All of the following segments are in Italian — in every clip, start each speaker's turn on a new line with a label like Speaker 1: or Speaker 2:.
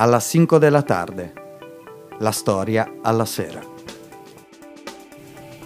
Speaker 1: alla 5 della tarde. La storia alla sera.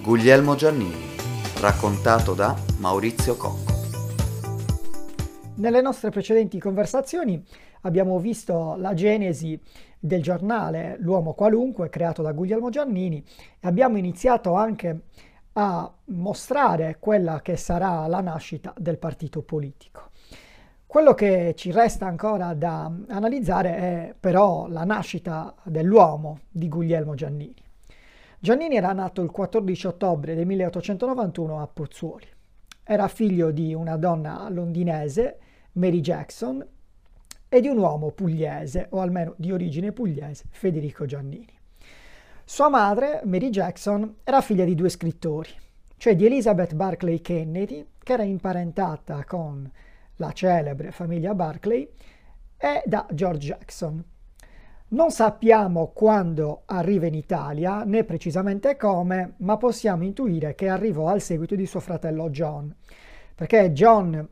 Speaker 1: Guglielmo Giannini, raccontato da Maurizio Cocco.
Speaker 2: Nelle nostre precedenti conversazioni abbiamo visto la genesi del giornale L'uomo qualunque creato da Guglielmo Giannini e abbiamo iniziato anche a mostrare quella che sarà la nascita del partito politico. Quello che ci resta ancora da analizzare è però la nascita dell'uomo di Guglielmo Giannini. Giannini era nato il 14 ottobre del 1891 a Pozzuoli. Era figlio di una donna londinese, Mary Jackson, e di un uomo pugliese, o almeno di origine pugliese, Federico Giannini. Sua madre, Mary Jackson, era figlia di due scrittori, cioè di Elizabeth Barclay Kennedy, che era imparentata con la celebre famiglia Barclay, e da George Jackson. Non sappiamo quando arriva in Italia, né precisamente come, ma possiamo intuire che arrivò al seguito di suo fratello John, perché John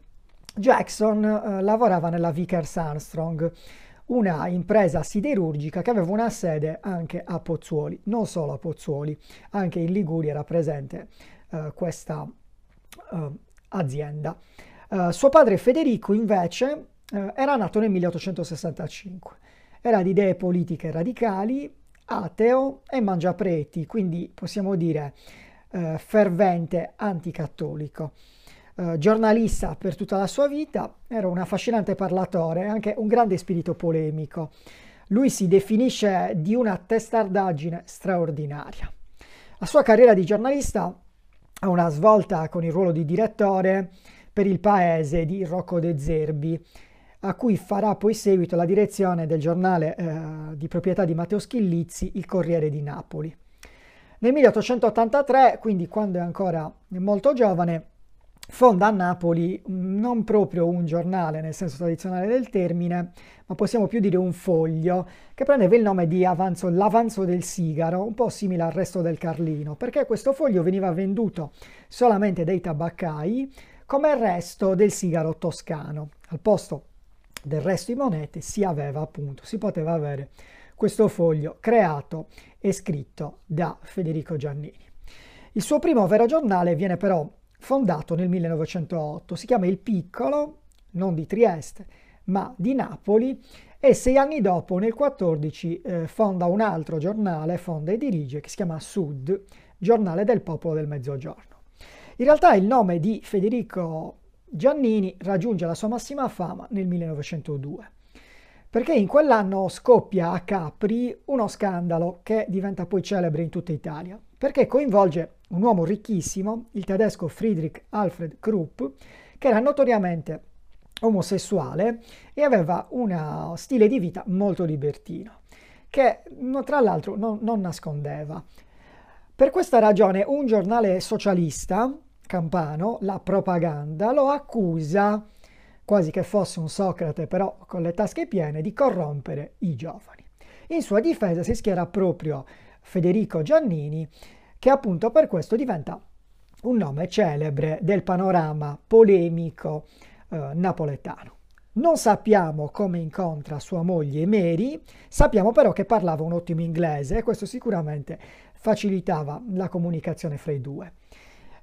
Speaker 2: Jackson eh, lavorava nella Vickers Armstrong, una impresa siderurgica che aveva una sede anche a Pozzuoli, non solo a Pozzuoli, anche in Liguria era presente eh, questa eh, azienda. Uh, suo padre Federico invece uh, era nato nel 1865, era di idee politiche radicali, ateo e mangiapreti, quindi possiamo dire uh, fervente anticattolico. giornalista per tutta la sua vita, era un affascinante parlatore e anche un grande spirito polemico. Lui si definisce di una testardaggine straordinaria. La sua carriera di giornalista ha una svolta con il ruolo di direttore per il paese di Rocco De Zerbi, a cui farà poi seguito la direzione del giornale eh, di proprietà di Matteo Schillizzi, Il Corriere di Napoli. Nel 1883, quindi quando è ancora molto giovane, fonda a Napoli non proprio un giornale nel senso tradizionale del termine, ma possiamo più dire un foglio che prendeva il nome di avanzo, l'Avanzo del Sigaro, un po' simile al resto del Carlino, perché questo foglio veniva venduto solamente dai tabaccai come il resto del sigaro toscano. Al posto del resto di monete si aveva appunto, si poteva avere questo foglio creato e scritto da Federico Giannini. Il suo primo vero giornale viene però fondato nel 1908, si chiama Il Piccolo, non di Trieste, ma di Napoli e sei anni dopo, nel 14, eh, fonda un altro giornale, fonda e dirige, che si chiama Sud, Giornale del Popolo del Mezzogiorno. In realtà il nome di Federico Giannini raggiunge la sua massima fama nel 1902, perché in quell'anno scoppia a Capri uno scandalo che diventa poi celebre in tutta Italia, perché coinvolge un uomo ricchissimo, il tedesco Friedrich Alfred Krupp, che era notoriamente omosessuale e aveva uno stile di vita molto libertino, che tra l'altro non, non nascondeva. Per questa ragione un giornale socialista, Campano, la propaganda, lo accusa, quasi che fosse un Socrate però con le tasche piene, di corrompere i giovani. In sua difesa si schiera proprio Federico Giannini, che appunto per questo diventa un nome celebre del panorama polemico eh, napoletano. Non sappiamo come incontra sua moglie Mary, sappiamo però che parlava un ottimo inglese e questo sicuramente facilitava la comunicazione fra i due.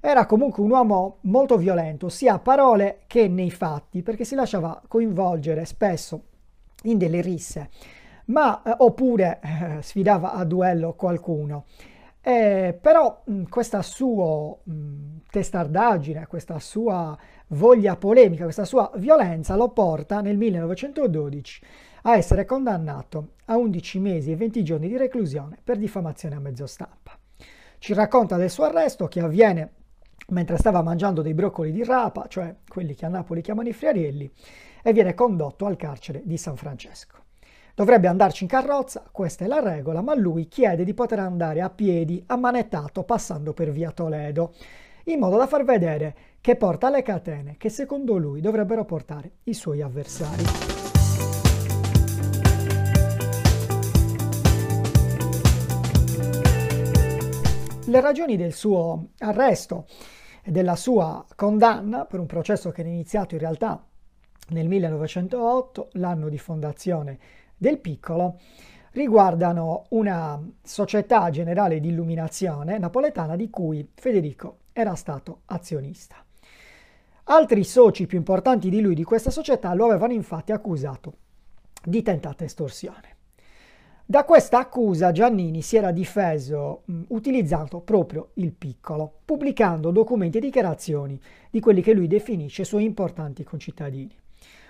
Speaker 2: Era comunque un uomo molto violento, sia a parole che nei fatti, perché si lasciava coinvolgere spesso in delle risse, ma eh, oppure eh, sfidava a duello qualcuno. Eh, però mh, questa sua mh, testardaggine, questa sua voglia polemica, questa sua violenza lo porta nel 1912 a essere condannato a 11 mesi e 20 giorni di reclusione per diffamazione a mezzo stampa. Ci racconta del suo arresto che avviene mentre stava mangiando dei broccoli di rapa, cioè quelli che a Napoli chiamano i friarielli, e viene condotto al carcere di San Francesco. Dovrebbe andarci in carrozza, questa è la regola, ma lui chiede di poter andare a piedi, ammanettato, passando per via Toledo, in modo da far vedere che porta le catene che secondo lui dovrebbero portare i suoi avversari. Le ragioni del suo arresto e della sua condanna per un processo che è iniziato in realtà nel 1908, l'anno di fondazione del piccolo riguardano una società generale di illuminazione napoletana di cui Federico era stato azionista. Altri soci più importanti di lui di questa società lo avevano infatti accusato di tentata estorsione. Da questa accusa Giannini si era difeso mh, utilizzando proprio il piccolo, pubblicando documenti e dichiarazioni di quelli che lui definisce suoi importanti concittadini.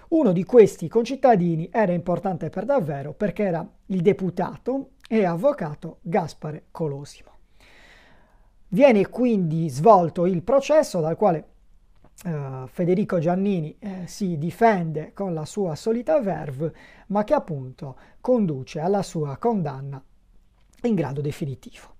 Speaker 2: Uno di questi concittadini era importante per davvero perché era il deputato e avvocato Gaspare Colosimo. Viene quindi svolto il processo dal quale Uh, Federico Giannini eh, si difende con la sua solita verve, ma che appunto conduce alla sua condanna in grado definitivo.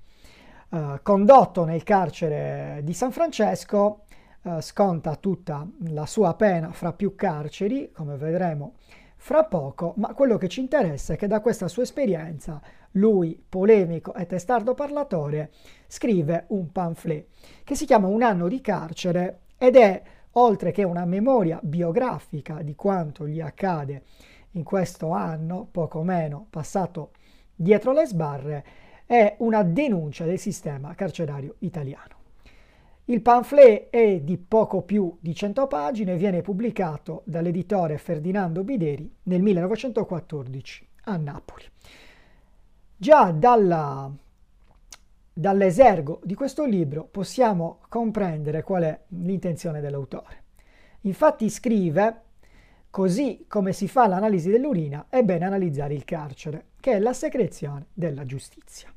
Speaker 2: Uh, condotto nel carcere di San Francesco, uh, sconta tutta la sua pena fra più carceri, come vedremo fra poco, ma quello che ci interessa è che da questa sua esperienza lui, polemico e testardo parlatore, scrive un pamphlet che si chiama Un anno di carcere ed è, oltre che una memoria biografica di quanto gli accade in questo anno, poco meno passato dietro le sbarre, è una denuncia del sistema carcerario italiano. Il pamphlet è di poco più di 100 pagine e viene pubblicato dall'editore Ferdinando Bideri nel 1914 a Napoli. Già dalla Dall'esergo di questo libro possiamo comprendere qual è l'intenzione dell'autore. Infatti scrive, così come si fa l'analisi dell'urina, è bene analizzare il carcere, che è la secrezione della giustizia.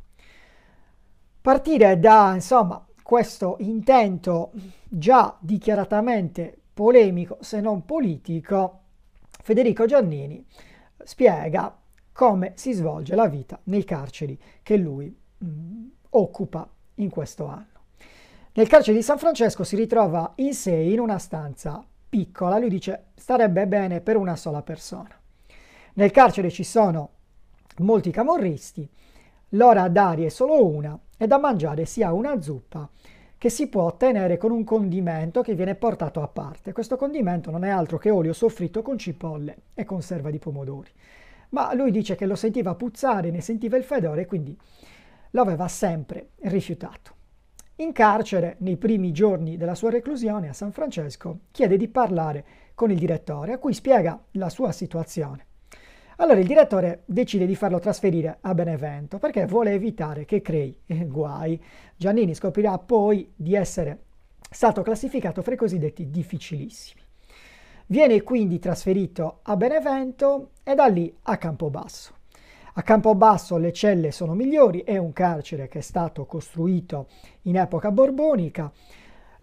Speaker 2: Partire da, insomma, questo intento già dichiaratamente polemico, se non politico, Federico Giannini spiega come si svolge la vita nei carceri che lui mh, mm, occupa in questo anno. Nel carcere di San Francesco si ritrova in sé in una stanza piccola, lui dice starebbe bene per una sola persona. Nel carcere ci sono molti camorristi, l'ora d'aria è solo una e da mangiare si ha una zuppa che si può ottenere con un condimento che viene portato a parte. Questo condimento non è altro che olio soffritto con cipolle e conserva di pomodori. Ma lui dice che lo sentiva puzzare, ne sentiva il fedore, quindi lo aveva sempre rifiutato. In carcere, nei primi giorni della sua reclusione a San Francesco, chiede di parlare con il direttore, a cui spiega la sua situazione. Allora il direttore decide di farlo trasferire a Benevento perché vuole evitare che crei guai. Giannini scoprirà poi di essere stato classificato fra i cosiddetti difficilissimi. Viene quindi trasferito a Benevento e da lì a Campobasso. A Campobasso le celle sono migliori, è un carcere che è stato costruito in epoca borbonica,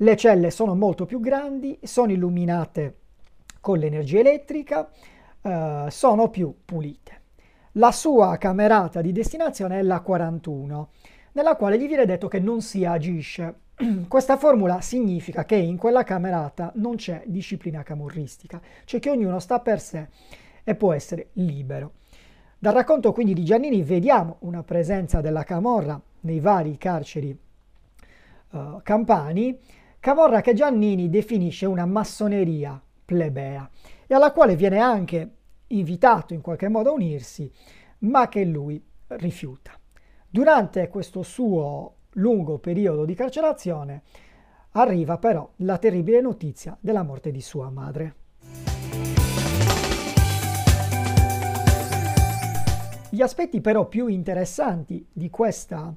Speaker 2: le celle sono molto più grandi, sono illuminate con l'energia elettrica, eh, sono più pulite. La sua camerata di destinazione è la 41, nella quale gli viene detto che non si agisce. Questa formula significa che in quella camerata non c'è disciplina camorristica, cioè che ognuno sta per sé e può essere libero. Dal racconto quindi di Giannini vediamo una presenza della Camorra nei vari carceri uh, campani, Camorra che Giannini definisce una massoneria plebea e alla quale viene anche invitato in qualche modo a unirsi, ma che lui rifiuta. Durante questo suo lungo periodo di carcerazione arriva però la terribile notizia della morte di sua madre. Gli aspetti però più interessanti di questa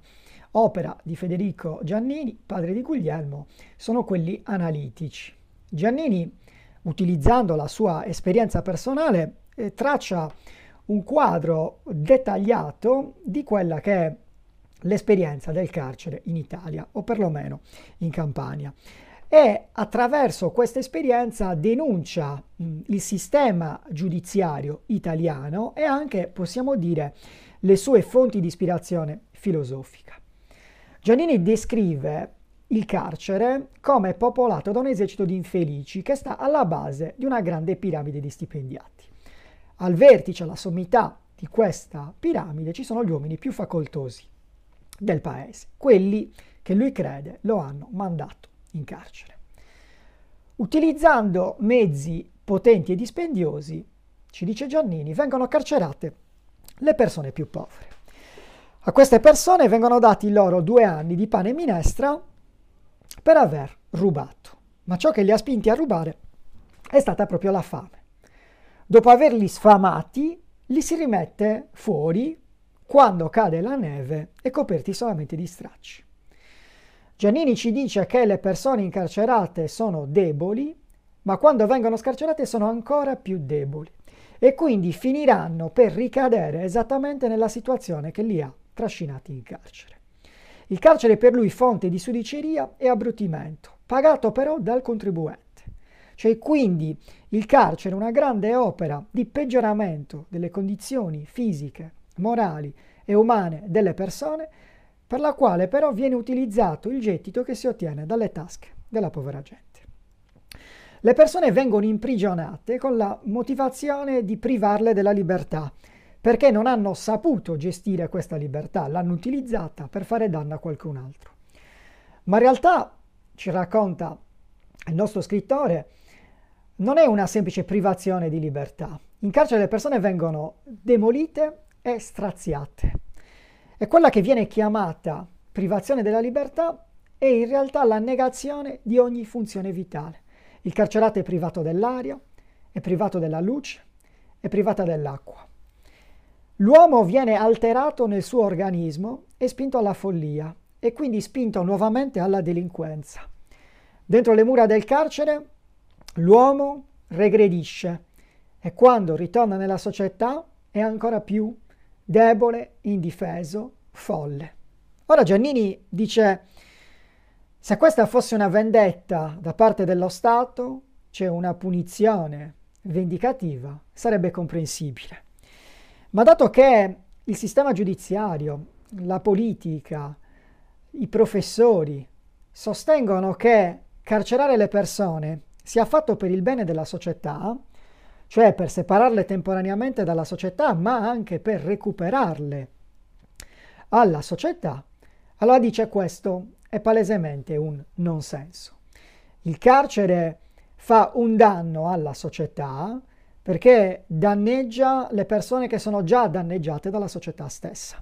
Speaker 2: opera di Federico Giannini, padre di Guglielmo, sono quelli analitici. Giannini, utilizzando la sua esperienza personale, eh, traccia un quadro dettagliato di quella che è l'esperienza del carcere in Italia o perlomeno in Campania e attraverso questa esperienza denuncia mh, il sistema giudiziario italiano e anche, possiamo dire, le sue fonti di ispirazione filosofica. Giannini descrive il carcere come popolato da un esercito di infelici che sta alla base di una grande piramide di stipendiati. Al vertice, alla sommità di questa piramide ci sono gli uomini più facoltosi del paese, quelli che lui crede lo hanno mandato in carcere. Utilizzando mezzi potenti e dispendiosi, ci dice Giannini, vengono carcerate le persone più povere. A queste persone vengono dati loro due anni di pane e minestra per aver rubato. Ma ciò che li ha spinti a rubare è stata proprio la fame. Dopo averli sfamati, li si rimette fuori quando cade la neve e coperti solamente di stracci. Giannini ci dice che le persone incarcerate sono deboli, ma quando vengono scarcerate sono ancora più deboli e quindi finiranno per ricadere esattamente nella situazione che li ha trascinati in carcere. Il carcere è per lui fonte di sudiceria e abbruttimento, pagato però dal contribuente. Cioè quindi il carcere è una grande opera di peggioramento delle condizioni fisiche, morali e umane delle persone, per la quale però viene utilizzato il gettito che si ottiene dalle tasche della povera gente. Le persone vengono imprigionate con la motivazione di privarle della libertà, perché non hanno saputo gestire questa libertà, l'hanno utilizzata per fare danno a qualcun altro. Ma in realtà, ci racconta il nostro scrittore, non è una semplice privazione di libertà. In carcere le persone vengono demolite e straziate. E quella che viene chiamata privazione della libertà è in realtà la negazione di ogni funzione vitale. Il carcerato è privato dell'aria, è privato della luce, è privata dell'acqua. L'uomo viene alterato nel suo organismo e spinto alla follia e quindi spinto nuovamente alla delinquenza. Dentro le mura del carcere l'uomo regredisce e quando ritorna nella società è ancora più debole, indifeso, folle. Ora Giannini dice se questa fosse una vendetta da parte dello Stato, cioè una punizione vendicativa, sarebbe comprensibile. Ma dato che il sistema giudiziario, la politica, i professori sostengono che carcerare le persone sia fatto per il bene della società, cioè per separarle temporaneamente dalla società, ma anche per recuperarle alla società, allora dice questo è palesemente un non senso. Il carcere fa un danno alla società perché danneggia le persone che sono già danneggiate dalla società stessa.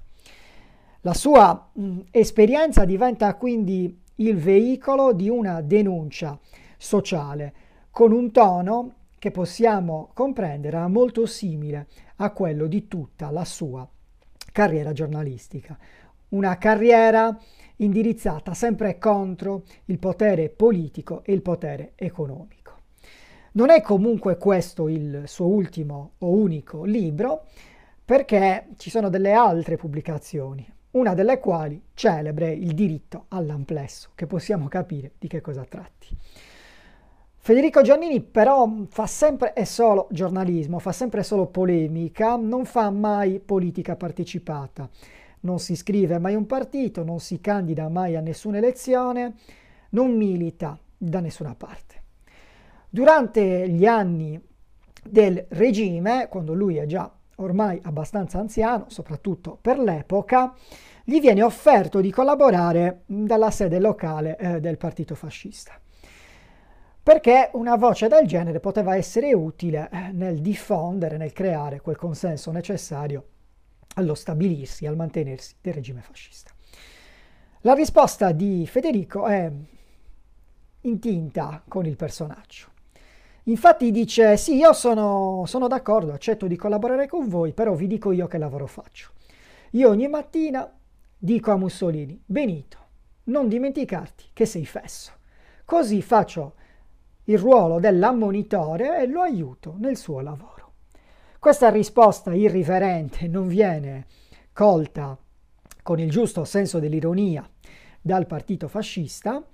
Speaker 2: La sua mh, esperienza diventa quindi il veicolo di una denuncia sociale con un tono che possiamo comprendere molto simile a quello di tutta la sua carriera giornalistica. Una carriera indirizzata sempre contro il potere politico e il potere economico. Non è comunque questo il suo ultimo o unico libro, perché ci sono delle altre pubblicazioni, una delle quali celebre il diritto all'amplesso, che possiamo capire di che cosa tratti. Federico Giannini però fa sempre e solo giornalismo, fa sempre solo polemica, non fa mai politica partecipata non si iscrive mai a un partito, non si candida mai a nessuna elezione, non milita da nessuna parte. Durante gli anni del regime, quando lui è già ormai abbastanza anziano, soprattutto per l'epoca, gli viene offerto di collaborare dalla sede locale eh, del partito fascista perché una voce del genere poteva essere utile eh, nel diffondere, nel creare quel consenso necessario allo stabilirsi, al mantenersi del regime fascista. La risposta di Federico è intinta con il personaggio. Infatti dice, sì, io sono, sono d'accordo, accetto di collaborare con voi, però vi dico io che lavoro faccio. Io ogni mattina dico a Mussolini, Benito, non dimenticarti che sei fesso. Così faccio il ruolo dell'ammonitore e lo aiuto nel suo lavoro. Questa risposta irriverente non viene colta con il giusto senso dell'ironia dal partito fascista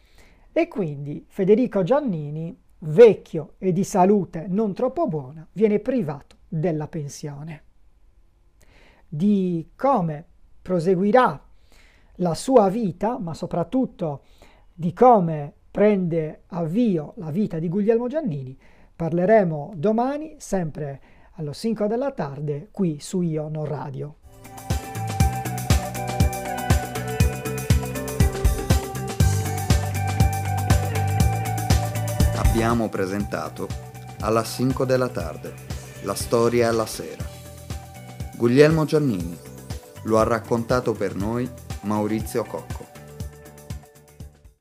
Speaker 2: e quindi Federico Giannini, vecchio e di salute non troppo buona, viene privato della pensione. Di come proseguirà la sua vita, ma soprattutto di come prende avvio la vita di Guglielmo Giannini, parleremo domani sempre allo 5 della tarde qui su Io Non Radio.
Speaker 1: Abbiamo presentato alla 5 della tarde, la storia alla sera. Guglielmo Giannini. Lo ha raccontato per noi Maurizio Cocco.